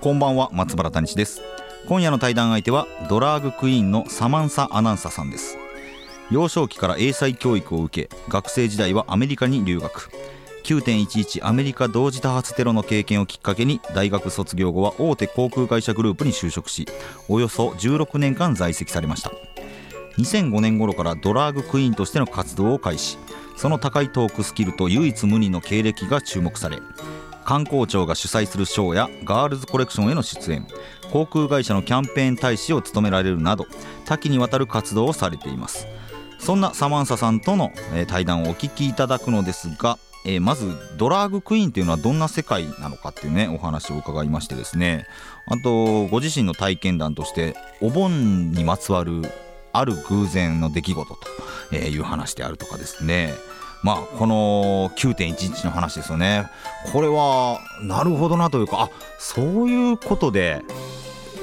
こんばんは松原谷氏です。今夜の対談相手はドラァグクイーンのサマンサ・アナンサさんです。幼少期から英才教育を受け学生時代はアメリカに留学。9.11アメリカ同時多発テロの経験をきっかけに大学卒業後は大手航空会社グループに就職しおよそ16年間在籍されました。2005年頃からドラァグクイーンとしての活動を開始。その高いトークスキルと唯一無二の経歴が注目され観光庁が主催するショーやガールズコレクションへの出演航空会社のキャンペーン大使を務められるなど多岐にわたる活動をされています。そんなサマンサさんとの対談をお聞きいただくのですがえー、まずドラァグクイーンっていうのはどんな世界なのかっていうねお話を伺いましてですね。あとご自身の体験談としてお盆にまつわるある偶然の出来事という話であるとかですね。まあこの9.11の話ですよねこれはなるほどなというかあそういうことで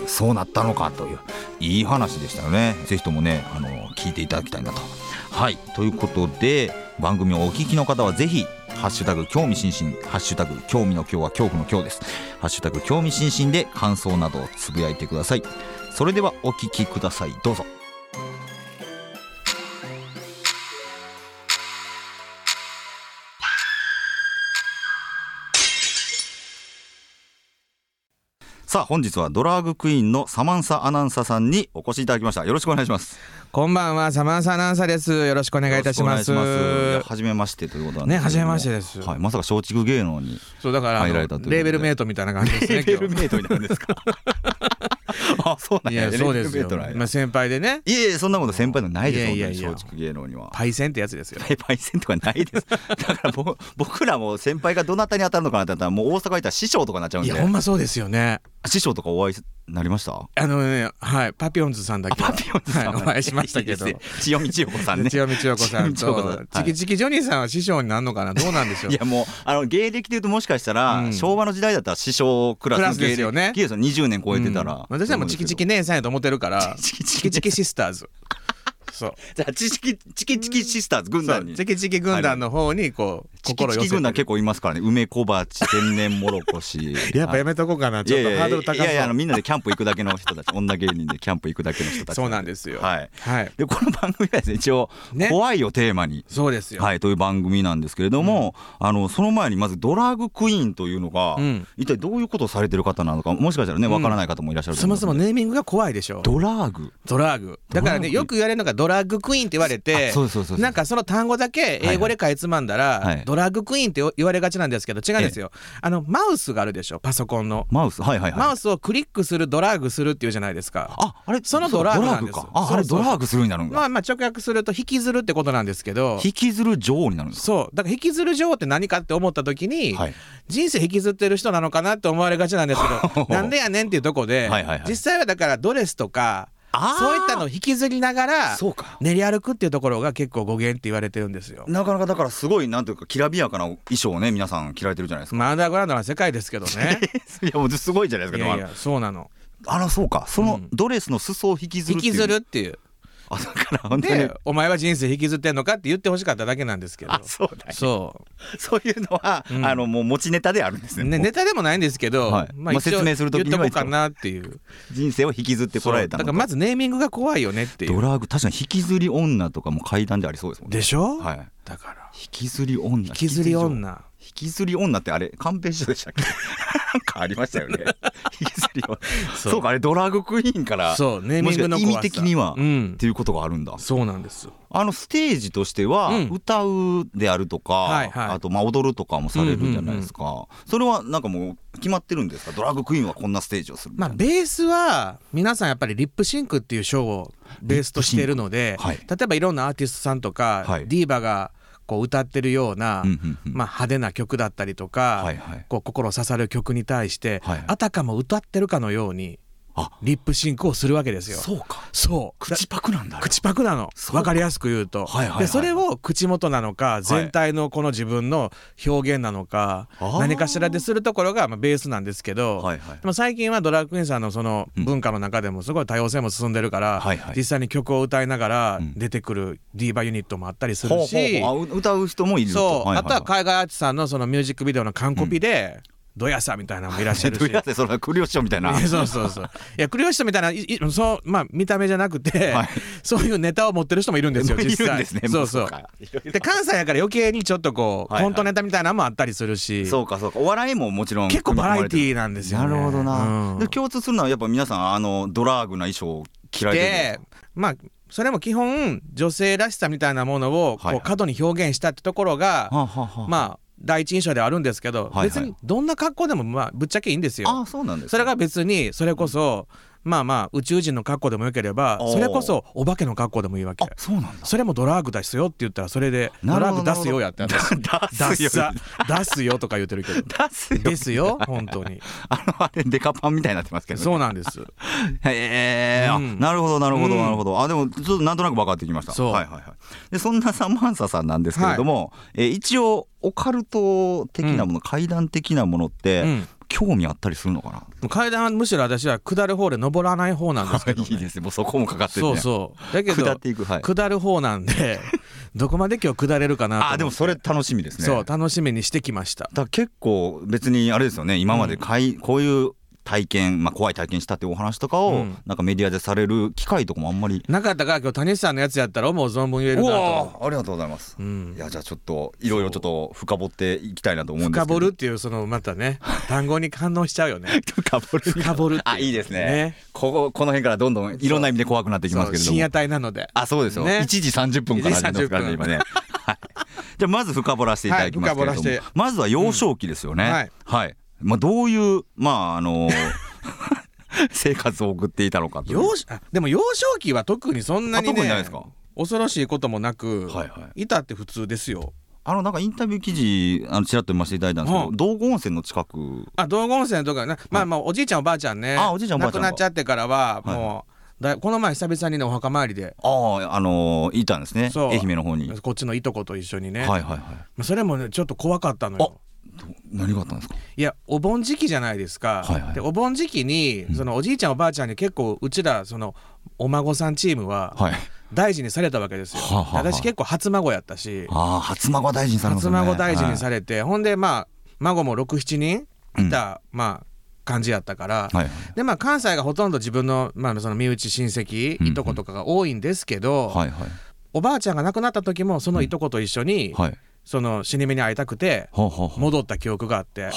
そうなったのかといういい話でしたよね是非ともねあの聞いていただきたいなとはいということで番組をお聞きの方は是非ハッシュタグ興味津々、ハッシュタグ興味の今日は恐怖の今日です。ハッシュタグ興味津々で感想などをつぶやいてください。それではお聞きください。どうぞ。さあ本日はドラァグクイーンのサマンサアナウンサーさんにお越しいただきました。よろしくお願いします。こんばんはサマンサアナウンサーです。よろしくお願いいたします。初めましてということなんね初めましてです、はい、まさか松竹芸能にそうだからレーベルメイトみたいな感じですね レーベルメイトになるんですか。あそうなんや。そうですよ。まあ先輩でね。いえいえそんなこと先輩のないですいやいや松竹芸能には。パイセンってやつですよ。パイセンとかないです。だから僕らも先輩がどなたに当たるのかなってったらもう大阪行ったら師匠とかなっちゃうんで。いやほんまそうですよね師匠とかお会いなりました？あのねはいパピヨンズさんだけパピヨンズさん、はい、お会いしましたけど。千代美千代子さんね。千代美千代子さんと。チキチキジョニーさんは師匠になるのかな？どうなんでしょう？いやもうあの芸歴でいうともしかしたら、うん、昭和の時代だったら師匠クラスの芸歴ですよね。20年超えてたら、うん、私はもうチキチキ姉さんやと思ってるからチキチキシスターズそう。じゃあチキチキチキシスターズ軍団に。チキチキ軍団の方にこう心寄せて軍団結構いますからね。梅小鉢天然もろこしやっぱやめとこうかな。ちょっとハードル高いやいやあのみんなでキャンプ行くだけの人たち女芸人でキャンプ行くだけの人たちそうなんですよ。はい、はい、でこの番組はですね一応、ね、怖いをテーマにそうですよ。はいという番組なんですけれども、うん、あのその前にまずドラッグクイーンというのが、うん、一体どういうことをされてる方なのかもしかしたらねわからない方もいらっしゃるそもそもネーミングが怖いでしょ。ドラッグ。ドラッグ。だからねよく言われるのがドラッグクイーンって言わわれてなんかその単語だけ英語でかいつまんだら、はいはい、ドラッグクイーンって言われがちなんですけど違うんですよ。あのマウスがあるでしょ？パソコンの。マウス？はいはいはい。マウスをクリックするドラッグするっていうじゃないですか。ああれ？そのドラッグなんですああれドラッグするになるんまあまあ直訳すると引きずるってことなんですけど引きずる女王になるんですそう。だから引きずる女王って何かって思った時に、はい、人生引きずってる人なのかなって思われがちなんですけど なんでやねんっていうとこで、はいはいはい、実際はだからドレスとかそういったのを引きずりながら練り歩くっていうところが結構語源って言われてるんですよ。なかなかだからすごいなんというかきらびやかな衣装をね皆さん着られてるじゃないですか。まあアンダーグラウンドな世界ですけどね。いやもうすごいじゃないですかいやいやそうなの。あらそうか。そのドレスの裾を引きずる引きずるっていう。あだから本当に。お前は人生引きずってんのかって言ってほしかっただけなんですけど。あそうだ、ね、そう。そういうのは、うん、あのもう持ちネタであるんですね。ねネタでもないんですけど、はい、まあ、説明する時には言っとこうかなっていう。人生を引きずってこられただからまずネーミングが怖いよねっていう。ドラッグ確かに引きずり女とかも階段でありそうですもんね。でしょ？はい。だから。引きずり女。引きずり女。引きずり女ってあれカンペ書でしたっけ？なんかありましたよね。引きずり女。そう。かあれドラッグクイーンからそうネーミングの意味的には、うん、っていうことがあるんだ。そうなんです。あのステージとしては、歌うであるとか、はいはい、あとまあ踊るとかもされるじゃないですか、うんうんうん、それはなんかもう決まってるんですか？ドラッグクイーンはこんなステージをするまあベースは皆さんやっぱりリップシンクっていうショーをベースとしているので、はい、例えばいろんなアーティストさんとか、はい、ディーバがこう歌ってるような、まあ、派手な曲だったりとか、こう心刺さる曲に対して、はい、あたかも歌ってるかのようにリップシンクをするわけですよ。そうか。そう。口パクなんだ。口パクなの。わかりやすく言うと、はいはいはい、で。それを口元なのか、全体のこの自分の表現なのか、はい、何かしらでするところがまあベースなんですけど、はいはい、でも最近はドラッグクイーンさんのその文化の中でもすごい多様性も進んでるから、うん、実際に曲を歌いながら出てくるディーバユニットもあったりするし、ほうほう歌う人もいるそう、はいはいはい、あとは海外アーティストさんのそのミュージックビデオの完コピで、うんどやさみたいなのもいらっしゃるし。どやさそれクリオ師匠みたいな。そうそうそう。いやみたいないいそうまあ見た目じゃなくて、はい、そういうネタを持ってる人もいるんですよ 実際。ですね。そうそう。で関西やから余計にちょっとこう、はいはい、コントネタみたいなのもあったりするし。そうかそうか。お笑いももちろん結構バラエティーなんですよ、ね、なるほどな。うん、で共通するのはやっぱ皆さんあのドラッグな衣装を着られてまあそれも基本女性らしさみたいなものをこう過度に表現したってところが、まあ第一印象ではあるんですけど、別にどんな格好でもまあぶっちゃけいいんですよ。あそうなんです、それが別にそれこそ、まあまあ宇宙人の格好でもよければそれこそお化けの格好でもいいわけ。そうなんだ。それもドラッグ出すよって言ったらそれでドラッグ出すよやって出すよ。出すよ。とか言ってるけど。出すよ。ですよ本当に。あのあれデカパンみたいになってますけど、ね、そうなんです。へえ、うん、なるほどなるほどなるほど、あでもちょっとなんとなく分かってきました。そう。はいはいはい。でそんなサマンサさんなんですけれども、はい、え一応オカルト的なもの、うん、怪談的なものって、うん、興味あったりするのかな？階段はむしろ私は下る方で登らない方なんですけど、ね、いいですね。もうそこもかかってる、ね、そうそう。だけど下っていく、はい、下る方なんで どこまで今日下れるかなあでもそれ楽しみですね。そう楽しみにしてきました。だ結構別にあれですよね。今までかい、うん、こういう体験、まあ、怖い体験したっていうお話とかを、うん、なんかメディアでされる機会とかもあんまり。なかったから今日谷さんのやつやったらもう存分言えるなと。ありがとうございます、うん、いやじゃあちょっといろいろちょっと深掘っていきたいなと思うんですけど。深掘るっていうそのまたね 単語に反応しちゃうよね。深掘る。深掘るあいいですね。ね。こここの辺からどんどんいろんな意味で怖くなっていきますけれども。深夜帯なので。あそうですよ、ね、1時30分から始まますからね今ねじゃあまず深掘らせていただきますけれども、はい、まずは幼少期ですよね、うん、はい、はい、まあ、どういうまああの 生活を送っていたのかと幼でも幼少期は特にそんなにね恐ろしいこともなく、はいはい、いたって普通ですよ。あのなんかインタビュー記事あのちらっと読ませていただいたん。ですけど、うん、道後温泉の近く。あ道後温泉とかね、まあまあおじいちゃんおばあちゃんね。あおじいちゃんおばあちゃん亡くなっちゃってからはもう、だこの前久々にねお墓参りで。あああのー、いたんですね。愛媛の方に。こっちのいとこと一緒にね。はいはいはい、まあ、それもねちょっと怖かったのよ何があったんですか？いやお盆時期じゃないですか、はいはい、でお盆時期にそのおじいちゃんおばあちゃんに結構うちらそのお孫さんチームは大事にされたわけですよ、はい、私結構初孫やったし。あ初孫大事にされ、ね、初孫大事にされて、はい、ほんでまあ孫も67人いた、うん、まあ感じやったから、はい、でまあ関西がほとんど自分の,、まあ、その身内親戚、いとことかが多いんですけど、はいはい、おばあちゃんが亡くなった時もそのいとこと一緒に、うんはいその死に目に会いたくて戻った記憶があって、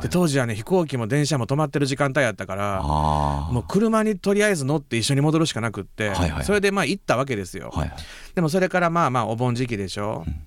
で当時はね飛行機も電車も止まってる時間帯やったからもう車にとりあえず乗って一緒に戻るしかなくって、それでまあ行ったわけですよ、でもそれからまあまあお盆時期でしょ、うん、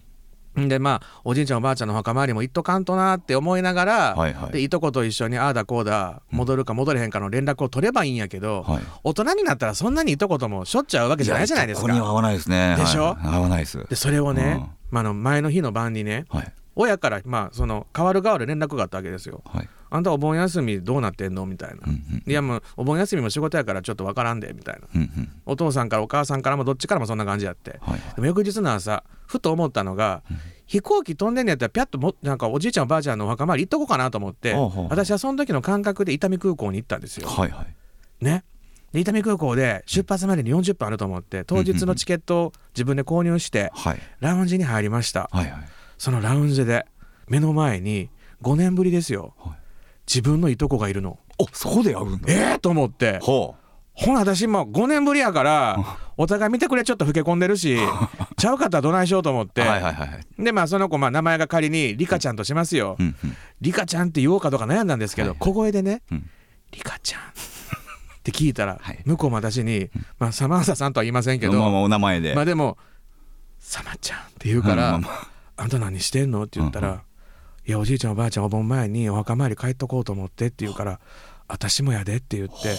でまあおじいちゃんおばあちゃんの墓参りも行っとかんとなって思いながら、はいはい、でいとこと一緒にああだこうだ戻るか戻れへんかの連絡を取ればいいんやけど、はい、大人になったらそんなにいとこともしょっちゅう会うわけじゃないじゃないですか。ここには合わないですね。でしょ、はい、合わないです。でそれをね、うん。まあ、の前の日の晩にね、はい、親からまあその代わる代わる連絡があったわけですよ。はい、あんたお盆休みどうなってんの？みたいな、うんうん、いやもうお盆休みも仕事やからちょっとわからんでみたいな、うんうん、お父さんからお母さんからもどっちからもそんな感じやって、はいはい、でも翌日の朝ふと思ったのが、うん、飛行機飛んでんのやったらピャッともなんかおじいちゃんおばあちゃんのお墓参り行っとこうかなと思って、私はその時の感覚で伊丹空港に行ったんですよ。はいはい、ね。で伊丹空港で出発までに40分あると思って当日のチケットを自分で購入して、ラウンジに入りました、はいはい、そのラウンジで目の前に5年ぶりですよ、はい、自分のいとこがいるの。おそこで会うんだ。ええー、と思って。ほう。ほな私も5年ぶりやから お互い見てくれちょっと老け込んでるし ちゃうかったらどないしようと思って。はいはいはい、でまあその子まあ名前が仮にリカちゃんとしますよ、うんうん、リカちゃんって言おうかどうか悩んだんですけど、はい。はい、小声でね、うん、リカちゃん。って聞いたら、はい、向こうも私に、まあ、サマンサさんとは言いませんけど、まあ、お名前で。まあでも「サマちゃん」って言うから、うんまああんた何してんの?」って言ったら「うんうん、いやおじいちゃんおばあちゃんお盆前にお墓参り帰っとこうと思って」って言うから「私もやでって言って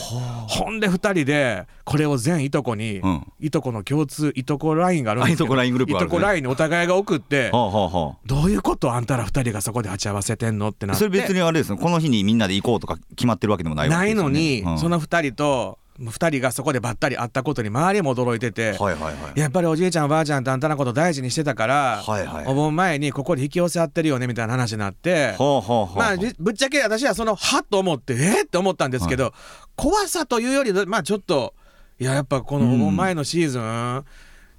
ほんで2人でこれを全いとこに、うん、いとこの共通いとこラインがあるんですけどいとこライングループいとこラインにお互いが送って、どういうこと？あんたら2人がそこで鉢合わせてんの？ってなって。それ別にあれですねこの日にみんなで行こうとか決まってるわけでもないわけですよ、ね、ないのに、うん、その2人と2人がそこでばったり会ったことに周りも驚いてて、はいはいはい、やっぱりおじいちゃんおばあちゃんってあんたのこと大事にしてたから、はいはい、お盆前にここで引き寄せ合ってるよねみたいな話になって、まあぶっちゃけ私はそのはっと思ってえっ、って思ったんですけど、はい、怖さというよりまあちょっといややっぱこのお盆前のシーズン、うん、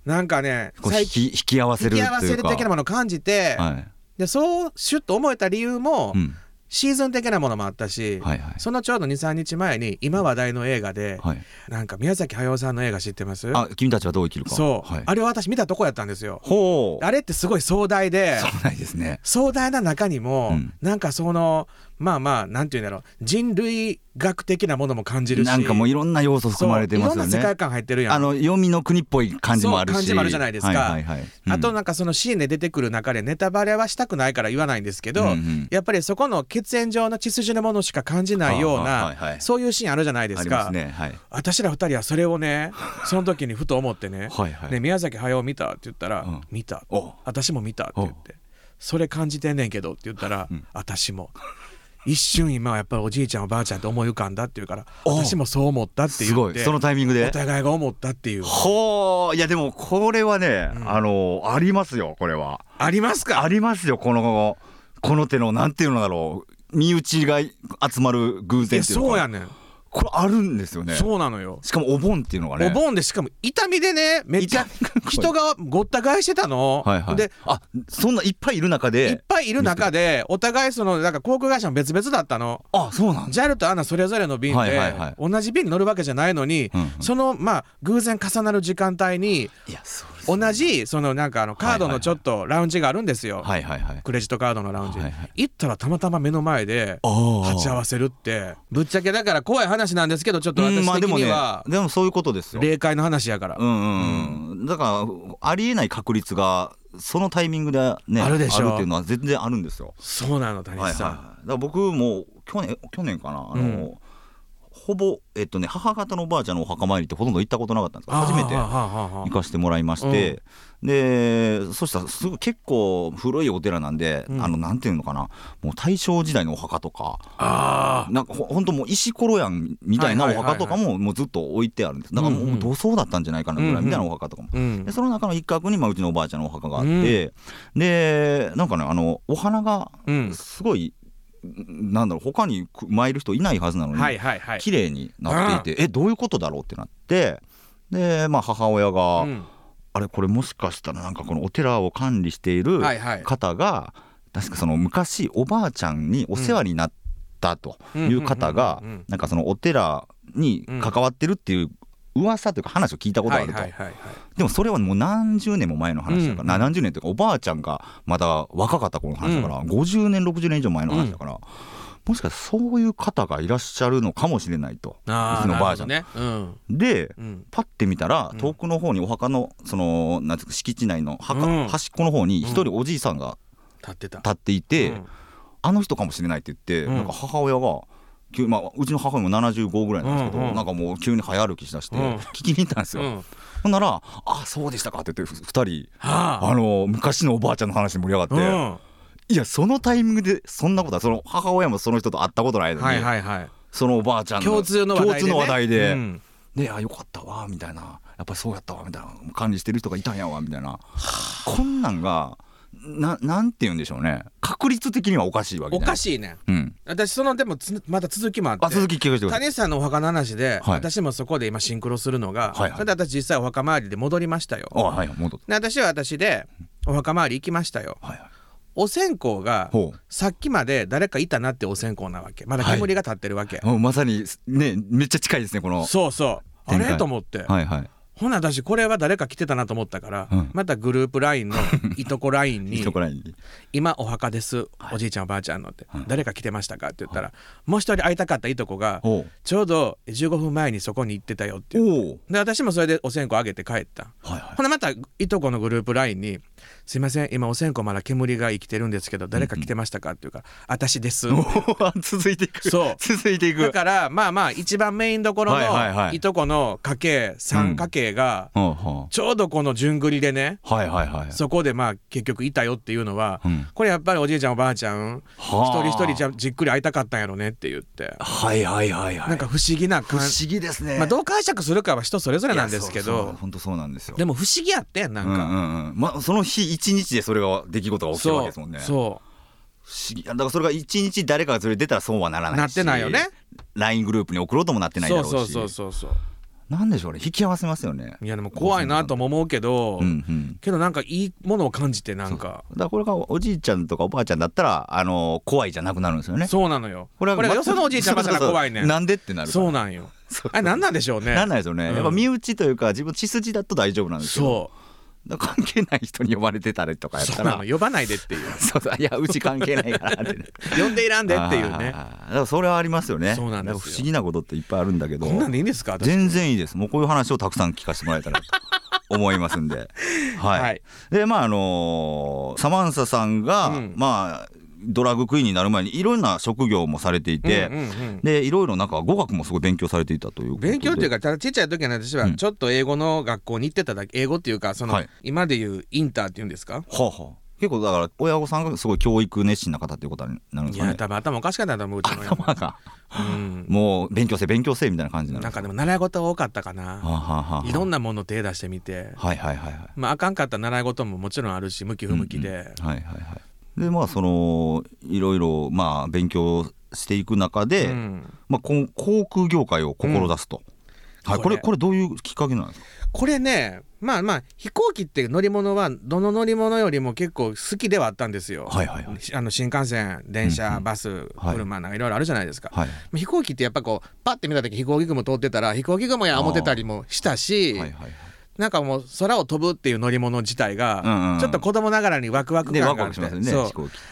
なんかね引き引き合わせる引き合わせる的なものを感じて、はい、でそうシュッと思えた理由も、うんシーズン的なものもあったし、はいはい、そのちょうど23日前に今話題の映画で、はい、なんか宮崎駿さんの映画知ってます？あ君たちはどう生きるか。そう、はい、あれは私見たとこやったんですよ。ほう。あれってすごい壮大で壮大ですね。壮大な中にも、うん、なんかそのまあまあなんていうんだろう。人類学的なものも感じるし。なんかもういろんな要素含まれてますよね。いろんな世界観入ってるやん。あの読みの国っぽい感じもあるし。感じもあるじゃないですか、はいはいはい。うん、あとなんかそのシーンで出てくる中でネタバレはしたくないから言わないんですけど、うんうん、やっぱりそこの血縁上の血筋のものしか感じないような、はいはい、そういうシーンあるじゃないですか、ね。はい、私ら二人はそれをね その時にふと思ってねはい、ね宮崎駿見たって言ったら、うん、見た。私も見たって言って。それ感じてんねんけどって言ったら、うん、私も一瞬今はやっぱりおじいちゃんおばあちゃんって思い浮かんだっていうから私もそう思ったって言ってそのタイミングで？お互いが思ったっていう。ほういやでもこれはね、うん、あのありますよこれは。ありますか？ありますよこのこの手のなんていうのだろう。身内が集まる偶然っていうそうやねんこれあるんですよね。そうなのよ。しかもお盆っていうのがね。お盆でしかも痛みでねめっちゃ人がごった返してたの。はい、はい、であそんないっぱいいる中で。いっぱいいる中でお互いそのなんか航空会社も別々だったの。あそうなん JAL とアナそれぞれの便で、はいはいはい、同じ便に乗るわけじゃないのに、うんうん、そのまあ偶然重なる時間帯にいやそう同じそのなんかあのカードのちょっとラウンジがあるんですよ、はいはいはい、クレジットカードのラウンジ、はいはい、行ったらたまたま目の前で鉢合わせるって。ぶっちゃけだから怖い話なんですけどちょっと私的には、でもそういうことですよ。霊界の話やから。うんうん、だからありえない確率がそのタイミングでねあるでしょ。あるっていうのは全然あるんですよ。そうなの谷さん、はいはい、だから僕も去年去年かな。あの、うんほぼ、えっとね、母方のおばあちゃんのお墓参りってほとんど行ったことなかったんです初めて行かせてもらいまして、でそしたらすぐ結構古いお寺なんで、うん、あのなんていうのかな。もう大正時代のお墓とか。なんかほほんともう石ころやんみたいなお墓とかももうずっと置いてあるんです。だからもう土葬だったんじゃないかなぐらいみたいなお墓とかも、うんうん、でその中の一角に、まあ、うちのおばあちゃんのお墓があって、うん、でなんかねあのお花がすごい、なんだろう他に参る人いないはずなのに、はいはいはい、綺麗になっていてえどういうことだろうってなってで、まあ、母親が、うん、あれこれもしかしたらなんかこのお寺を管理している方が、はい。はい、確かその昔おばあちゃんにお世話になったという方がなんかそのお寺に関わってるっていう噂というか話を聞いたことあると、でもそれはもう何十年も前の話だから、うん、何十年というかおばあちゃんがまだ若かった頃の話だから、うん、50年60年以上前の話だから、うん、もしかしたらそういう方がいらっしゃるのかもしれないと。うちのばあちゃん、ね。うん、で、うん、パッて見たら遠くの方にお墓のそのなんていうか敷地内の墓、端っこの方に一人おじいさんが立ってた。立っていて、あの人かもしれないって言って、なんか母親が急まあ、うちの母も75ぐらいなんですけど、うんうん、なんかもう急に早歩きしだして、聞きに行ったんですよ、うん、ほんなら「あそうでしたか」って言って2人、はあ、あの昔のおばあちゃんの話に盛り上がって、うん、いやそのタイミングでそんなことはその母親もその人と会ったことないのに、はいはいはい、そのおばあちゃんの共通の話題で、ね、うん、であよかったわみたいな。やっぱりそうやったわみたいな。管理してる人がいたんやわみたいな、こんなんがななんて言うんでしょうね。確率的にはおかしいわけおかしいね、うん、私そのでもまた続きもあって。あ続き聞かせて谷さんのお墓の話で、はい、私もそこで今シンクロするのが、はいはい、それで私実際お墓参りで戻りましたよ、はい、戻で私は私でお墓参り行きましたよ、はいはい。お線香がさっきまで誰かいたなってお線香なわけ。まだ煙が立ってるわけ、はい、まさにねめっちゃ近いですねこのそうそう。あれ？と思って、はいはい、ほな私これは誰か来てたなと思ったから、うん、またグループ LINE の いとこ LINE に「今お墓ですおじいちゃんおばあちゃんの」って、誰か来てましたか?」って言ったら、もう一人会いたかったいとこがちょうど15分前にそこに行ってたよっていう。で私もそれでお線香あげて帰った、はいはい、ほなまたいとこのグループ LINE に「すいません今お線香まだ煙が生きてるんですけど誰か来てましたか?」っていうか「私です」続いていく。そう。続いていく。だからまあまあ一番メインどころのいとこの家系3家系がちょうどこの順繰りでね、はいはいはい、そこでまあ結局いたよっていうのは、うん、これやっぱりおじいちゃんおばあちゃん一人一人じゃじっくり会いたかったんやろねって言って。はいはいはいはい。なんか不思議な不思議ですね、まあ、どう解釈するかは人それぞれなんですけど。本当そうなんですよ。でも不思議やってんなんか、うんうんうん、まあ、その日一日でそれが出来事が起きてるわけですもんね。そう不思議。だからそれが一日誰かがそれ出たらそうはならないなってないよね。LINE グループに送ろうともなってないだろうし。そうそうそうそうなんでしょうね。引き合わせますよね。いやでも怖いなとも思うけど、うんうん、けどなんかいいものを感じてなんか。だからこれがおじいちゃんとかおばあちゃんだったらあの怖いじゃなくなるんですよね。そうなのよ。これがよそのおじいちゃんだったら怖いねなんでってなるそうなんよ。あれなんなんでしょうね。なんなんでしょうね、うん、やっぱ身内というか自分血筋だと大丈夫なんですよ。そう関係ない人に呼ばれてたりとかやったら。呼ばないでっていう。そういやうち関係ないからって 呼んでいらんでっていうね。だからそれはありますよね。そうなんです不思議なことっていっぱいあるんだけど。こんなんでいいんですか？全然いいです。もうこういう話をたくさん聞かせてもらえたらと 思いますんで。はい、はい、でまああのー、サマンサさんが、うん、まあドラッグクイーンになる前にいろんな職業もされていて、うんうんうん、でいろいろなんか語学もすごい勉強されていたという勉強っていうかただちっちゃい時に私はちょっと英語の学校に行ってただけ英語っていうかその、はい、今でいうインターっていうんですか、はあはあ。結構だから親御さんがすごい教育熱心な方っていうことになるんですかね。いや多分頭おかしかったと思ううちの頭が、うん、もう勉強せ勉強せみたいな感じなんなんかでも習い事多かったかな、はあはあ、いろんなもの手出してみて。はいはいはい、はい、まああかんかった習い事ももちろんあるし向き不向きで、うんうん、はいはいはいでまあそのいろいろまあ勉強していく中で、うん、まあ、航空業界を志すと、うん、はい、これこれ。どういうきっかけなんですか？これねまあまあ飛行機って乗り物はどの乗り物よりも結構好きではあったんですよ。はいはいはい、あの新幹線電車、うんうん、バス車なんかいろいろあるじゃないですか。はい、飛行機ってやっぱこうパッて見た時飛行機雲通ってたら飛行機雲や思ってたりもしたし。はいはいはいなんかもう空を飛ぶっていう乗り物自体がちょっと子供ながらにワクワク感があって、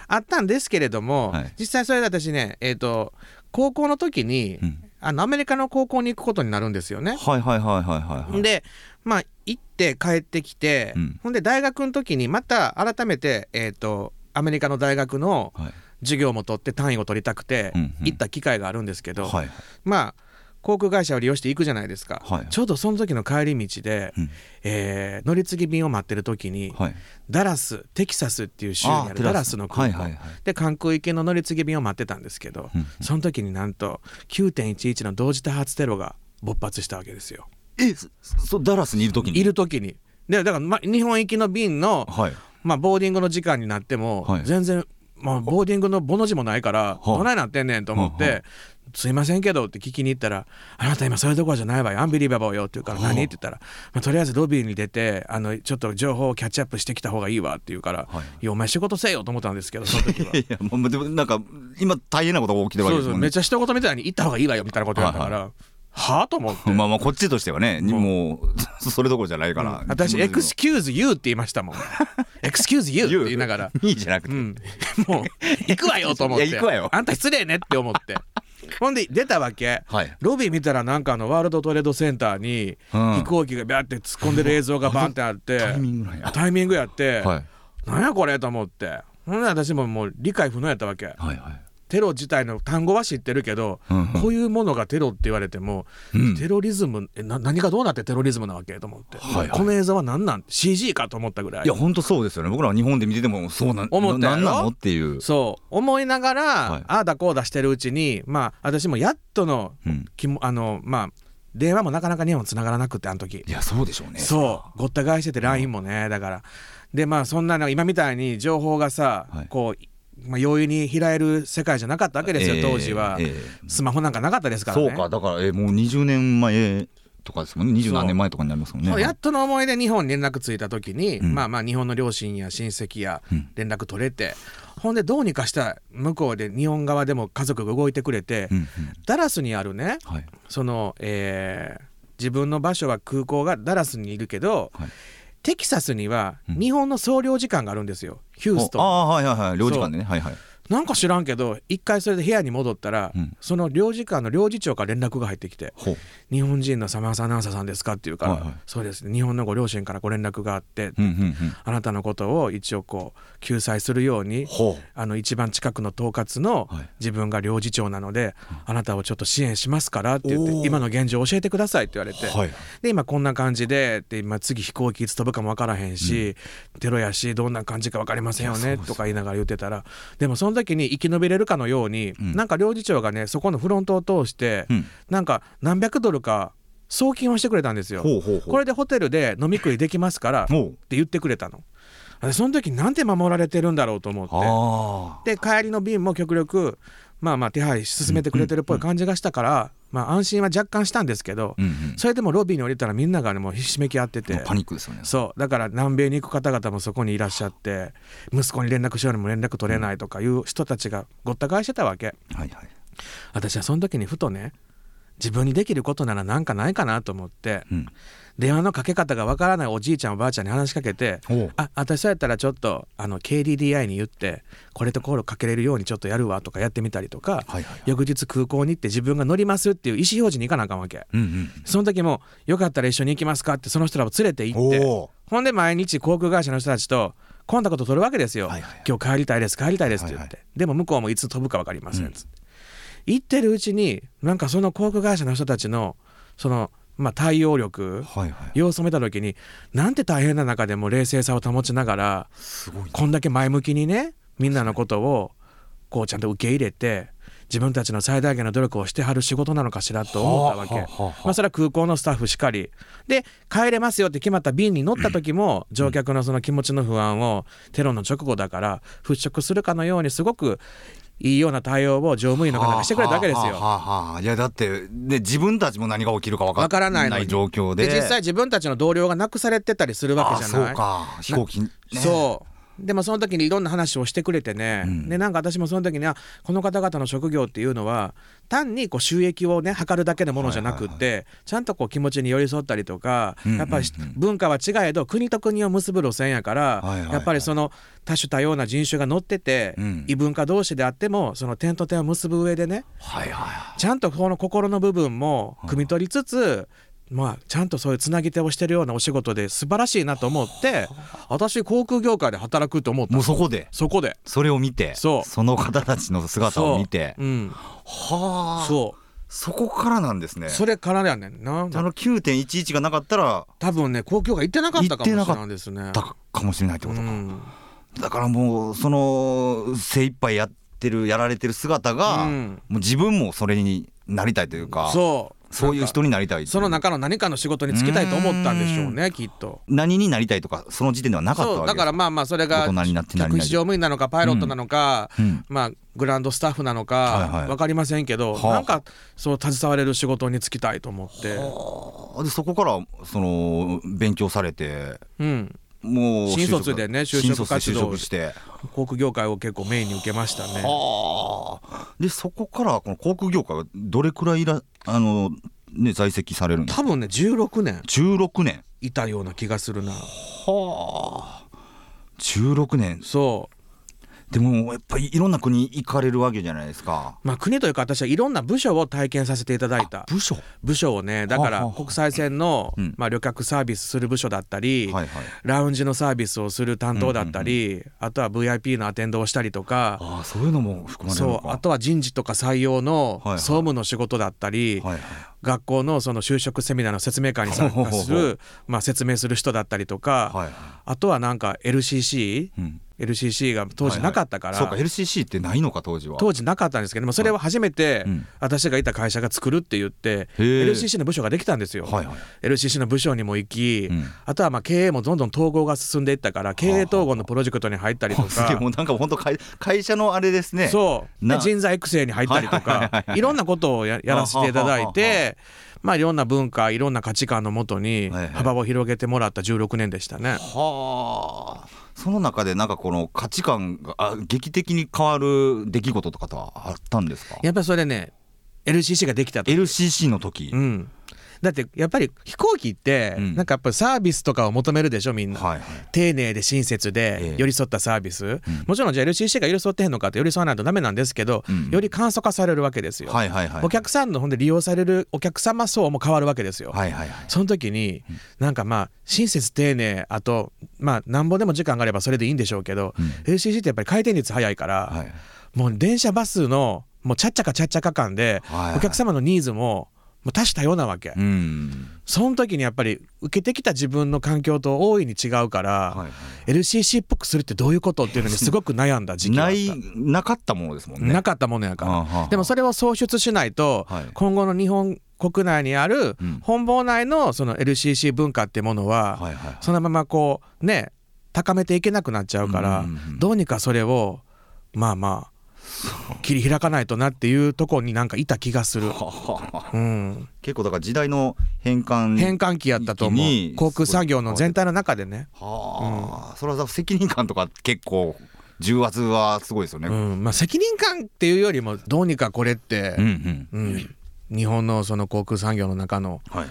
あったんですけれども、はい、実際それで私ね、えーと、高校の時に、うん、あのアメリカの高校に行くことになるんですよね。はいはいはいはいはい、はい、でまあ行って帰ってきて、うん、ほんで大学の時にまた改めて、えーと、アメリカの大学の授業も取って単位を取りたくて行った機会があるんですけど、はい、まあ航空会社を利用して行くじゃないですか、はい、ちょうどその時の帰り道で、うん、えー、乗り継ぎ便を待ってる時に、はい、ダラステキサスっていう州にあるダラス。の空港、はいはいはい、で関空行きの乗り継ぎ便を待ってたんですけど、うん、その時になんと9.11の同時多発テロが勃発したわけですよ。えそダラスにいる時に？いる時に。でだから、ま、日本行きの便の、はい、まあ、ボーディングの時間になっても、全然まあ、ボーディングのボの字もないからどないなってんねんと思って「すいませんけど」って聞きに行ったら「あなた今それどころじゃないわよ。アンビリバボーよ」って言うから「何?」って言ったら、まあ、とりあえずロビーに出てあのちょっと情報をキャッチアップしてきた方がいいわって言うから「いやお前仕事せよ」と思ったんですけど その時は。いやもうでもなんか今大変なことが起きてるわけですもんね。めっちゃ一言みたいに行った方がいいわよみたいなこと言われたから。はあと思って。まあまあこっちとしてはねもう。それどころじゃないから、うん、私「Excuse you」って言いましたもん「Excuse you」って言いながら「いいじゃなくて、うん、もう行くわよ」と思って。行くわよ。あんた失礼ねって思って ほんで出たわけ、はい、ロビー見たらなんかあのワールドトレードセンターに飛行機がビャって突っ込んでる映像がバンってあってタイミングや。って、はい、なんやこれと思って。ほんで私ももう理解不能やったわけ、はいはいテロ自体の単語は知ってるけど、うんうん、こういうものがテロって言われても、うん、テロリズムな何がどうなってテロリズムなわけと思って、はいはい、この映像は何なん？CG かと思ったぐらい。いや本当そうですよね。僕らは日本で見ててもそうな思った何なのっていう。そう。思いながら、はい、ああだこうだしてるうちにまあ私もやっとの、うん、きもあのまあ電話もなかなか日本つながらなくてあの時。いやそうでしょうね。そう。ごった返してて LINE もね、だから。でまあそんなの今みたいに情報がさ、はい、こうまあ、容易に開える世界じゃなかったわけですよ、当時は、えー、スマホなんかなかったですからね。そうかだから、えー、もう20年前とかですもんね。二十何年前とかになりますもんね。やっとの思いで日本に連絡ついた時に、うん、まあまあ日本の両親や親戚や連絡取れて、うん、ほんでどうにかした向こうで日本側でも家族が動いてくれて、うんうん、ダラスにあるね、はい、そのえー自分の場所は空港がダラスにいるけど、はい、テキサスには日本の総領事館があるんですよ、ヒューストン。ああはいはいはい。領事館でね。はいはい。なんか知らんけど一回それで部屋に戻ったら、うん、その領事館の領事長から連絡が入ってきて「日本人のサマーサアナウンサーさんですか?」って言うから、はいはい、そうですね日本のご両親からご連絡があって、うんうんうん、あなたのことを一応こう救済するようにあの一番近くの統括の自分が領事長なので、はい、あなたをちょっと支援しますからって言って今の現状教えてくださいって言われて、はい、で今こんな感じでで今次飛行機いつ飛ぶかも分からへんし、うん、テロやしどんな感じか分かりませんよねとか言いながら言ってたらでもその時に生き延びれるかのように、うん、なんか領事長がねそこのフロントを通して、うん、なんか何百ドルか送金をしてくれたんですよ。これでホテルで飲み食いできますからって言ってくれたの。その時なんて守られてるんだろうと思って。で帰りの便も極力まあまあ手配進めてくれてるっぽい感じがしたから、まあ安心は若干したんですけど、それでもロビーに降りたらみんながねもうひしめき合ってて。パニックですよね。そう。だから南米に行く方々もそこにいらっしゃって息子に連絡しようにも連絡取れないとかいう人たちがごった返してたわけ、はいはい、私はその時にふとね自分にできることなら何かないかなと思って、うん、電話のかけ方がわからないおじいちゃんおばあちゃんに話しかけて「あ私そうやったらちょっとあの KDDI に言ってこれとコールかけれるようにちょっとやるわ」とかやってみたりとか、はいはいはい、翌日空港に行って自分が乗りますっていう意思表示に行かなあかんわけ、うんうん、その時も「よかったら一緒に行きますか?」ってその人らを連れて行ってほんで毎日航空会社の人たちとコンタクト取るわけですよ、はいはいはい、今日帰りたいです帰りたいですって言って、はいはい、でも向こうもいつ飛ぶか分かりません。っつって、うん、行ってるうちになんかその航空会社の人たちのそのまあ、対応力、はいはい、様子を見た時になんて大変な中でも冷静さを保ちながらこんだけ前向きにねみんなのことをこうちゃんと受け入れて自分たちの最大限の努力をしてはる仕事なのかしらと思ったわけ、まあ、それは空港のスタッフしかり。で帰れますよって決まった便に乗った時も乗客のその気持ちの不安をテロの直後だから払拭するかのようにすごくいいような対応を乗務員の方がしてくれたわけですよ。はあはあはあ、いやだってで自分たちも何が起きるか分からない状況で。で実際自分たちの同僚が亡くされてたりするわけじゃない。そうか。飛行機、ね、そうでもその時にいろんな話をしてくれてね、うん、でなんか私もその時にはこの方々の職業っていうのは単にこう収益をね測るだけのものじゃなくって、ちゃんとこう気持ちに寄り添ったりとか、やっぱり文化は違えど国と国を結ぶ路線やから、やっぱりその多種多様な人種が乗ってて、うん、異文化同士であってもその点と点を結ぶ上でね、はいはい、ちゃんとこの心の部分も汲み取りつつ、まあ、ちゃんとそういうつなぎ手をしてるようなお仕事で素晴らしいなと思って私航空業界で働くと思ったもうそこで？そこで。それを見てそう。その方たちの姿を見て。う、ん、はあ。そう。そこからなんですね。それからやねんな。あの9.11がなかったら多分ね公共が行ってなかったかもしれないですね。かもしれないってことか、うん、だからもうその精一杯やってるやられてる姿が、うん、もう自分もそれになりたいというか。そうそういう人になりたいその中の何かの仕事に就きたいと思ったんでしょうねきっと。何になりたいとかその時点ではなかったわけだからまあまあそれが客室乗務員なのかパイロットなのか、うん、まあグランドスタッフなのか分かりませんけど、はなんかそう携われる仕事に就きたいと思って。でそこからその勉強されて、うん、もう新卒でね就職活動して。航空業界を結構メインに受けましたね。でそこからこの航空業界はどれくらいらあの、ね、在籍されるんですか？多分ね16年。16年。いたような気がするな。はあ。16年。そうでもやっぱりいろんな国行かれるわけじゃないですか。まあ国というか私はいろんな部署を体験させていただいた。部署？部署をねだから国際線の、まあ、旅客サービスする部署だったり、はいはい、ラウンジのサービスをする担当だったり、うんうんうん、あとは VIP のアテンドをしたりとか。あそういうのも含まれるそうあとは人事とか採用の総務の仕事だったり、はいはい、学校のその就職セミナーの説明会に参加するまあ、説明する人だったりとか、はいはい、あとはなんか LCC、うん LCC が当時なかったから、はいはい、そうか LCC ってないのか当時は。当時なかったんですけどもそれを初めて私がいた会社が作るって言って、うん、LCC の部署ができたんですよ、はいはい、LCC の部署にも行き、うん、あとはまあ経営もどんどん統合が進んでいったから経営統合のプロジェクトに入ったりとか。もうなんか本当会会社のあれですね。そう。人材育成に入ったりとかいろんなことをやらせていただいてまあいろんな文化いろんな価値観のもとに幅を広げてもらった16年でしたね。はあ。その中でなんかこの価値観が劇的に変わる出来事とかとはあったんですか？やっぱりそれね LCC ができた時。LCC の時、うん、だってやっぱり飛行機って、なんかやっぱりサービスとかを求めるでしょみんな、はいはい、丁寧で親切で寄り添ったサービス、えー、もちろんじゃあ LCC が寄り添ってへんのかって寄り添わないとダメなんですけど、うん、より簡素化されるわけですよ、はいはいはい、お客さんのほんで利用されるお客様層も変わるわけですよ、はいはいはい、その時になんかまあ親切丁寧あとまあなんぼでも時間があればそれでいいんでしょうけど、うん、LCC ってやっぱり回転率早いから、はい、もう電車バスのもうちゃっちゃかちゃっちゃか感で、お客様のニーズももう多種多様なわけ、うん、その時にやっぱり受けてきた自分の環境と大いに違うから、はいはい、LCC っぽくするってどういうことっていうのに すごく悩んだ時期だった。なかったものですもんね。なかったものやから。でもそれを創出しないと、はい、今後の日本国内にある本坊内のその LCC 文化っていうものは、はいはい、そのままこうね高めていけなくなっちゃうから、どうにかそれをまあまあ切り開かないとなっていうところになんかいた気がする、うん、結構だから時代の変換変換期やったと思う。航空産業の全体の中でね。はあ、うん、それは責任感とか結構重圧はすごいですよね、うん。まあ、責任感っていうよりもどうにかこれって、うんうん。うん、日本のその航空産業の中の、はいはい。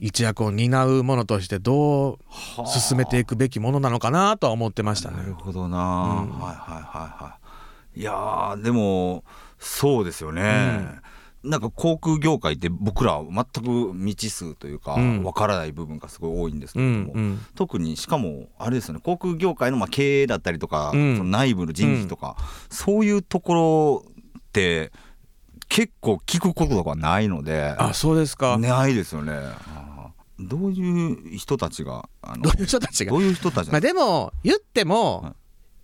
一役を担うものとしてどう進めていくべきものなのかなとは思ってましたね。なるほどな、うん、はいはいはいはい。いやでもそうですよね、うん、なんか航空業界って僕らは全く未知数というかわからない部分がすごい多いんですけれども、うんうん、特にしかもあれですよね航空業界のまあ経営だったりとか、うん、その内部の人事とか、そういうところって結構聞くことがないのであそうですか。ないですよね。どういう人たちがどういう人たちが？どういう人たちまあでも言っても、はい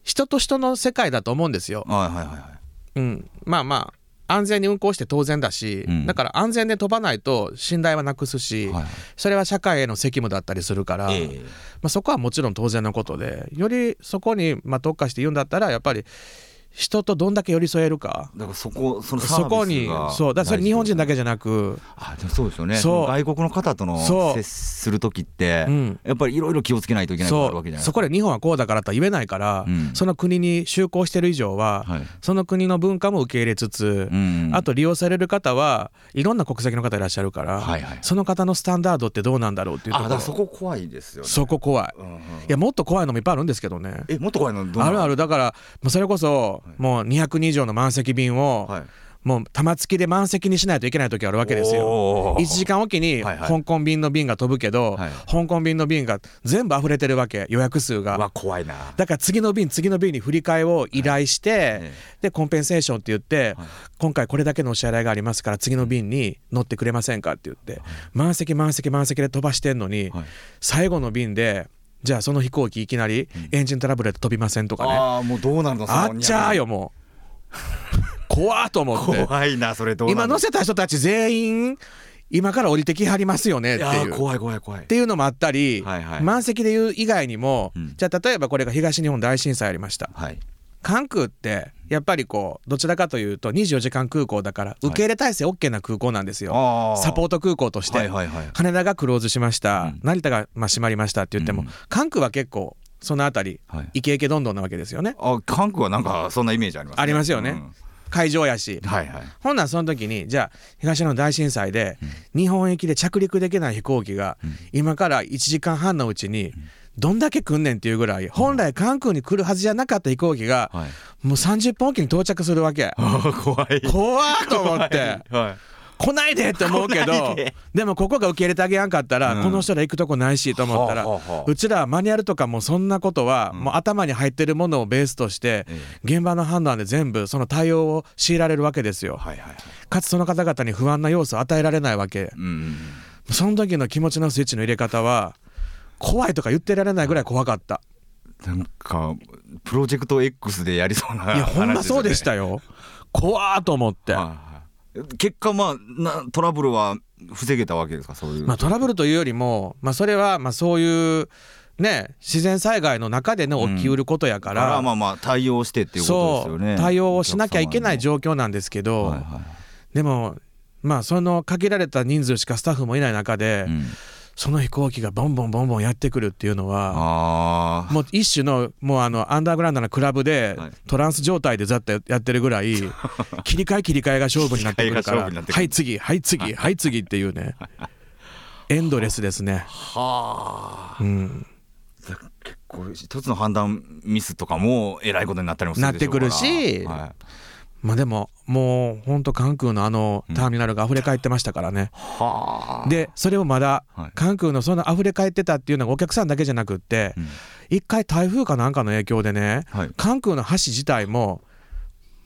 人と人の世界だと思うんですよ。はいはいはいはい。うん、まあまあ安全に運行して当然だし、うん、だから安全で飛ばないと信頼はなくすし、はい、それは社会への責務だったりするから、えー、まあ、そこはもちろん当然のことでよりそこにまあ特化して言うんだったらやっぱり人とどんだけ寄り添えるか。だからそこそのそこにそう。だそれ日本人だけじゃなく。あでもそうですよね。外国の方との接する時って、うん、やっぱりいろいろ気をつけないといけないわけじゃないそこで日本はこうだからとは言えないから、うん、その国に就航してる以上は、はい、その国の文化も受け入れつつ、うん、あと利用される方はいろんな国籍の方いらっしゃるから、はいはい、その方のスタンダードってどうなんだろうっていうところ。そこ怖いですよ、ね、そこ怖い、うんうん、いやもっと怖いのもいっぱいあるんですけどね。えもっと怖いのあるある。だからそれこそもう200人以上の満席便を、はい。もう玉突きで満席にしないといけない時あるわけですよ。1時間おきに香港便の便が飛ぶけど、はいはい、香港便の便が全部溢れてるわけ予約数が。怖いな。だから次の便次の便に振り替えを依頼して、はい、でコンペンセーションって言って、はい、今回これだけのお支払いがありますから次の便に乗ってくれませんかって言って、満席満席満席で飛ばしてんのに、最後の便でじゃあその飛行機いきなりエンジントラブルで飛びませんとかね、ああもうどうなるのあっちゃーよもう。怖っと思って。怖いなそれどう今乗せた人たち全員今から降りてきはりますよねっていう。怖い怖い怖い。っていうのもあったり、はいはい、満席で言う以外にも、うん、じゃあ例えばこれが東日本大震災ありました、はい、関空ってやっぱりこうどちらかというと24時間空港だから受け入れ体制 OK な空港なんですよ、はい、サポート空港として、羽田がクローズしました、うん、成田がまあ閉まりましたって言っても、うん、関空は結構そのあたり、はい、イケイケどんどんなわけですよね。あ関空はなんかそんなイメージあります、ね、ありますよね、うん。会場やし、はいはい、ほんならその時にじゃあ東日本大震災で日本行きで着陸できない飛行機が今から1時間半のうちにどんだけ来んねんっていうぐらい本来関空に来るはずじゃなかった飛行機がもう30分おきに到着するわけ。怖い。怖いと思って。はい。来ないでって思うけどで。もここが受け入れてあげやんかったら、うん、この人ら行くとこないしと思ったら、うちらマニュアルとかもそんなことは、もう頭に入ってるものをベースとして、現場の判断で全部その対応を強いられるわけですよ、はいはいはい、かつその方々に不安な要素を与えられないわけ、うん、その時の気持ちのスイッチの入れ方は怖いとか言ってられないぐらい怖かった。なんかプロジェクト X でやりそうな、ね、いやほんまそうでしたよ。怖ーと思って、はい。結果まあなトラブルは防げたわけですかそういう、まあ、トラブルというよりも、まあ、それはまあそういうね、自然災害の中でね起きうることやから、うん、まあまあ対応してっていうことですよね。対応をしなきゃいけない状況なんですけど、はいはい、でもまあその限られた人数しかスタッフもいない中で、うんその飛行機がボンボンボンボンやってくるっていうのはもう一種のもうあのアンダーグラウンドなクラブでトランス状態でざっとやってるぐらい 切り替え切り替えが勝負になってくるからはい次はい次はい次っていうね。エンドレスですね。はあ、うん、結構一つの判断ミスとかもえらいことになったりもするなってくるし、はい、まあでももう本当関空のあのターミナルが溢れ返ってましたからね、うん、でそれをまだ関空のその溢れ返ってたっていうのがお客さんだけじゃなくって一、回台風かなんかの影響でね、はい、関空の橋自体も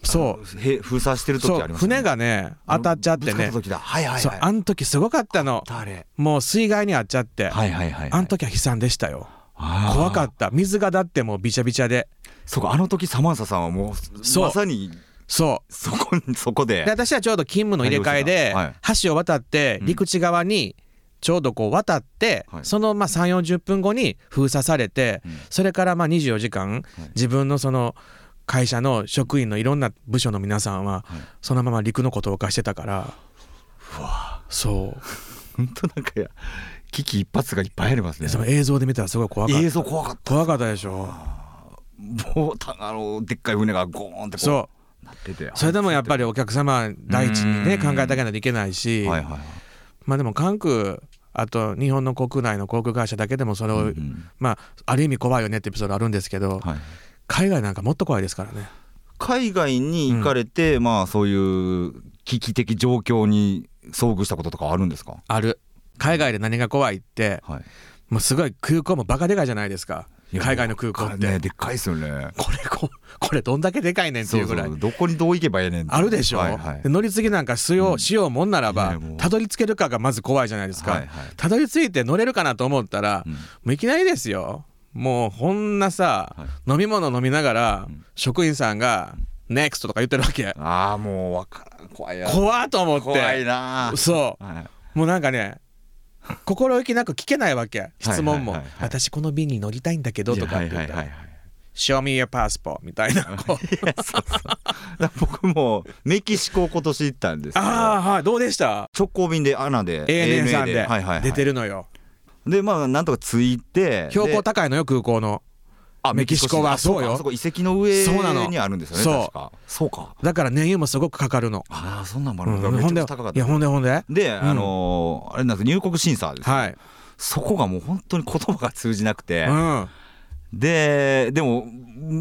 そう。封鎖してる時あります、ね、船がね当たっちゃってね。はいはい、そうあの時すごかったの。もう水害に遭っちゃって、はいはいはい、あの時は悲惨でしたよ。怖かった。水がだってもうびちゃびちゃで。そうかあの時サマンサさんはもう。まさにそう。そこ そこで。で私はちょうど勤務の入れ替えで、橋を渡って陸地側にちょうどこう渡って、そのまあ3 4 0分後に封鎖されて、それからまあ24時間、自分のその会社の職員のいろんな部署の皆さんは、そのまま陸のことを化してたから、うわ。そう。本当なんかや危機一髪がいっぱいありますね。その映像で見たらすごい怖かった。映像怖かった怖かったでしょ。もうあのでっかい船がゴーンってこうそれでもやっぱりお客様第一にね考えてあげないといけないし、はいはい、まあでも関空あと日本の国内の航空会社だけでもそれを、うんうん、まあある意味怖いよねってエピソードあるんですけど、はい、海外なんかもっと怖いですからね。海外に行かれて、うん、まあそういう危機的状況に遭遇したこととかあるんですか？ある。海外で何が怖いって、はい、もうすごい空港もバカでかいじゃないですか海外の空港って、ね、でっかいですよね。これここれどんだけでかいねんっていうぐらい。どこにどう行けばええねんあるでしょ、はいはい、乗り継ぎなんかしよう,、しようもんならばたどり着けるかがまず怖いじゃないですか。たど、り着いて乗れるかなと思ったら、うん、もういきなりですよ。もうこんなさ、はい、飲み物飲みながら、うん、職員さんが「NEXT」とか言ってるわけ。ああもう分からん。怖いや怖と思って。怖いな。そう、はい、もうなんかね 心意気なく聞けないわけ。質問も、私この便に乗りたいんだけどとかって言ったら、Show me your passport みたいな そう僕もメキシコ今年行ったんですああはい。どうでした？直行便でアナで ANA さんで出てるのよ。でまあなんとか着いて標高高いのよ空港のあメキシコはそうよ。そこ遺跡の上にあるんですよねそうそう。か。だから燃油もすごくかかるの。ああそんなんもあるんだ、うん、ほんでいやほんでほんで。で、あのー、あれなんです。入国審査です、ね、はい。そこがもう本当に言葉が通じなくて、うんででも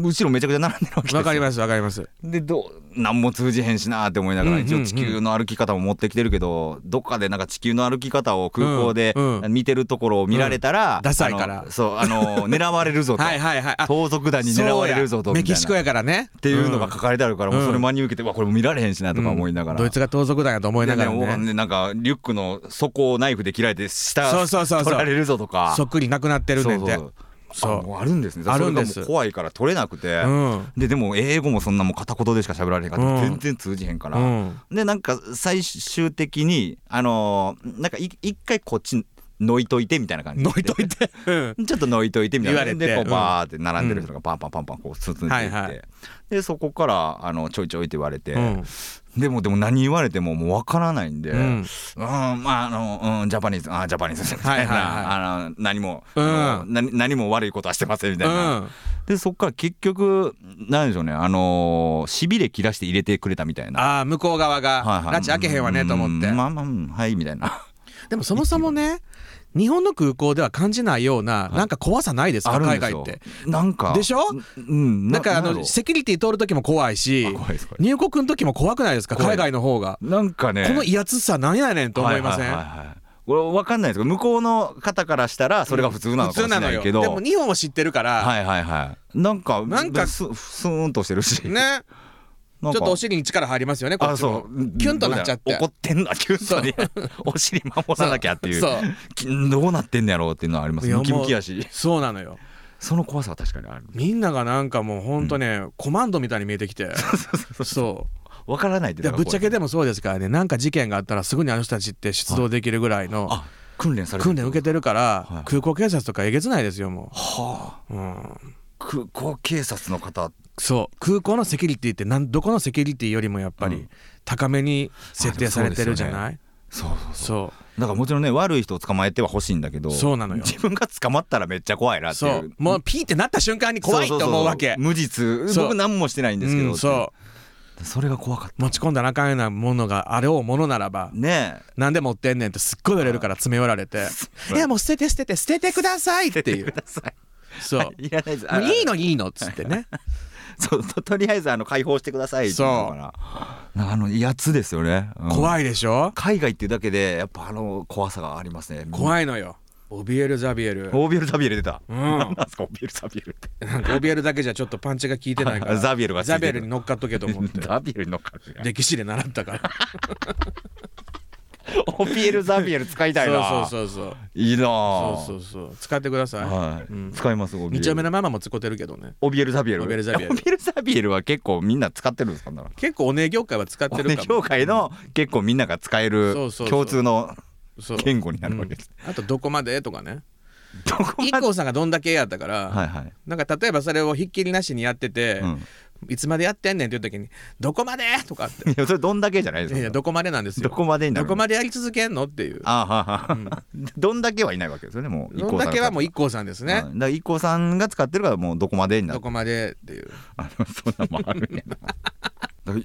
後ろめちゃくちゃ並んでるわけですわかりますわかります。でどう何も通じへんしなって思いながら一応地球の歩き方も持ってきてるけどどっかでなんか地球の歩き方を空港で見てるところを見られたら、ダサいから。そうあの狙われるぞと。はいはいはい。盗賊団に狙われるぞとメキシコやからね。っていうのが書かれてあるから、もうそれ真に受けてわこれも見られへんしなとか思いながら、ドイツが盗賊団やと思いながらね。なんかリュックの底をナイフで切られて下取られるぞとか。そっくりなくなってるねんて。そうあるんですね。あるんです。怖いから取れなくて、うん、ででも英語もそんなもう片言でしか喋られへんから、うん、全然通じへんから、うん、でなんか最終的にあのー、なんか一回こっちのいといてみたいな感じ。のいといて、ちょっとのいといてみたいな。でこうバーって並んでる人がパンパンパンパンこう進んでいって、はいはい、でそこからあのちょいちょいって言われて、でもでも何言われてももう分からないんで、うん、うん、まああの、うん、ジャパニーズあジャパニーズ。みたいな、はいはいはい、あの何も、うん、何も悪いことはしてませんみたいな、うん、でそっから結局なんでしょうねあのしびれ切らして入れてくれたみたいな。あ向こう側が、はいはい、拉致開けへんわねと思って、まあまあはいみたいな。でもそもそもね日本の空港では感じないような、なんか怖さないですか、海外って。なんか。でしょ？うん。なんかあの、セキュリティ通る時も怖いし、入国の時も怖くないですか、海外の方が。なんかね。この威圧さ、なんやねんと思いません、これ分かんないですけど向こうの方からしたらそれが普通なのかもしれないけど、でも日本を知ってるから。はいはいはい。なんかなんかススーンとしてるし。ねちょっとお尻に力入りますよねこっちも。キュンとなっちゃって。怒ってんなキュンとね お尻守らなきゃっていう。どうなってんのやろうっていうのはありますムキムキやし。そうなのよ。その怖さは確かにある。みんながなんかもうほんとね、うん、コマンドみたいに見えてきて。そう分からないぶっちゃけでもそうですからねなんか事件があったらすぐにあの人たちって出動できるぐらいの、訓練され訓練受けてるから、はい、空港警察とかえげつないですよもう。はあ、うん、空港警察の方そう。空港のセキュリティってなんどこのセキュリティよりもやっぱり高めに設定されてるじゃない、そうそうそうだからもちろんね悪い人を捕まえてはほしいんだけどそうなのよ。自分が捕まったらめっちゃ怖いなっていう。もうピーってなった瞬間に怖いと思うわけ。無実。僕何もしてないんですけど、う。ん、そそれが怖かった。持ち込んだらあかんようなものがあれをものならばねえ。なんで持ってんねんってすっごい言われるから詰め寄られて「いやもう捨てて捨てて捨ててください」っていう。そう。いらないです。いいのいいのっつってね そうとりあえずあの解放してくださいそう。あのやつですよね、うん、怖いでしょ？海外っていうだけでやっぱあの怖さがありますね。怖いのよ。オビエル・ザビエル。オビエル・ザビエル出た、うん、なんですかオビエル・ザビエルって。なんかオビエルだけじゃちょっとパンチが効いてないから。ザビエルがザビエルに乗っかっとけと思って。ザビエルに乗っかる歴史で習ったから オビエル・ザビエル使いたいな。そうそうそうそう。いいなそうそうそう。使ってください、はい。うん、使います二丁目のママも使ってるけどね。オビエル・ザビエル。オビエル・ザビエル。オビエル・ザビエルは結構みんな使ってるんですか結構おね業界は使ってるかも、業界の結構みんなが使える共通の言語になるわけです、うん、あとどこまでとかね。IKKO さんがどんだけやったから、はいはい、なんか例えばそれをひっきりなしにやってて、うん、いつまでやってんねんっていう時に「どこまで?」とかって。いやそれどんだけじゃないですか。いやどこまでなんですよ。どこまでどこまでやり続けんの？っていう。あはは、うん、どんだけはいないわけですよねもう。どんだけはもう IKKO さんですね、うん、だから IKKO さんが使ってるからもうどこまでになる。どこまでっていう。あのそんなもあるんやな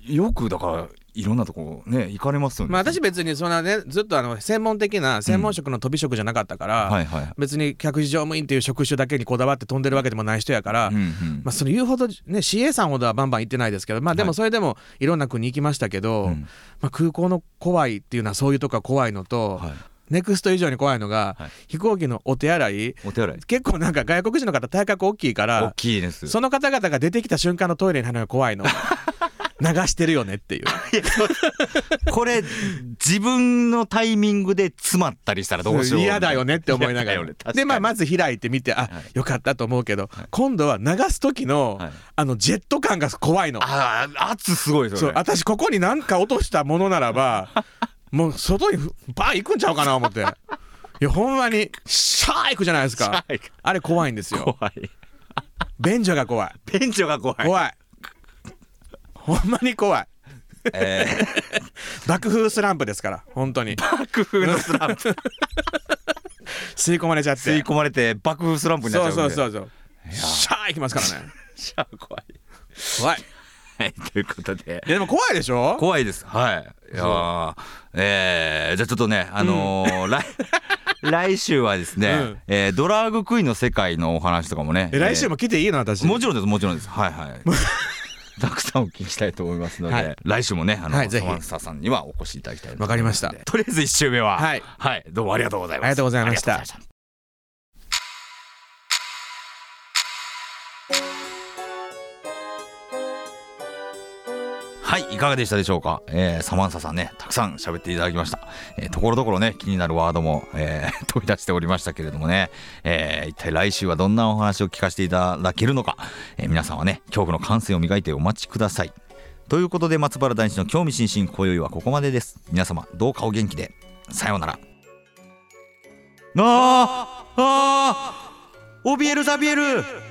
よくだからいろんなとこね行かれますよね。まあ私別にそんなねずっとあの専門的な専門職の飛び職じゃなかったから、うんはいはい、別に客事乗務員っていう職種だけにこだわって飛んでるわけでもない人やから、うんうん、まあその言うほどね CA さんほどはバンバン行ってないですけどまあでもそれでもいろんな国行きましたけど、はい、まあ空港の怖いっていうのはそういうとこが怖いのと。はい。ネクスト以上に怖いのが、はい、飛行機のお手洗い。お手洗い。結構なんか外国人の方体格大きいから大きいです。その方々が出てきた瞬間のトイレに入るのが怖いの流してるよねっていう。これ自分のタイミングで詰まったりしたらどうしよう。嫌だよねって思いながら。でまあまず開いてみてあ、はい、よかったと思うけど、はい、今度は流す時の、はい、あのジェット感が怖いの。あ圧すごいですよ、ね、そう私ここに何か落としたものならば もう外にバー行くんちゃうかな思って。いやほんまにシャー行くじゃないですか。あれ怖いんですよ。怖い。便所が怖い。便所が怖い。怖いほんまに怖い。えー、爆風スランプですから本当に。爆風のスランプ。吸い込まれちゃって。吸い込まれて爆風スランプになっちゃうそうそうそうそう。シャーいきますからね。シャー怖い。怖い。はいということで。でも怖いでしょ？怖いです。はい。いやえー、じゃあちょっとねあのーうん、来 来週はですね、うん、えー、ドラァグクイーンの世界のお話とかもね来週も来ていいの私？もちろんですもちろんです。はいはい たくさんお聞きしたいと思いますので、はい、来週もねあの、はい、サマンサさんにはお越しいただきたいわかりました。とりあえず一週目は。はい、はい、どうもありがとうございます。ありがとうございましたはいいかがでしたでしょうか、えー、サマンサさんねたくさん喋っていただきました、えー、ところどころね気になるワードも、えー、飛び出しておりましたけれどもね、えー、一体来週はどんなお話を聞かせていただけるのか、えー、皆さんはね恐怖の感性を磨いてお待ちください。ということで松原大師の興味津々今宵はここまでです。皆様どうかお元気で。さようなら。ああーオビエルザビエル。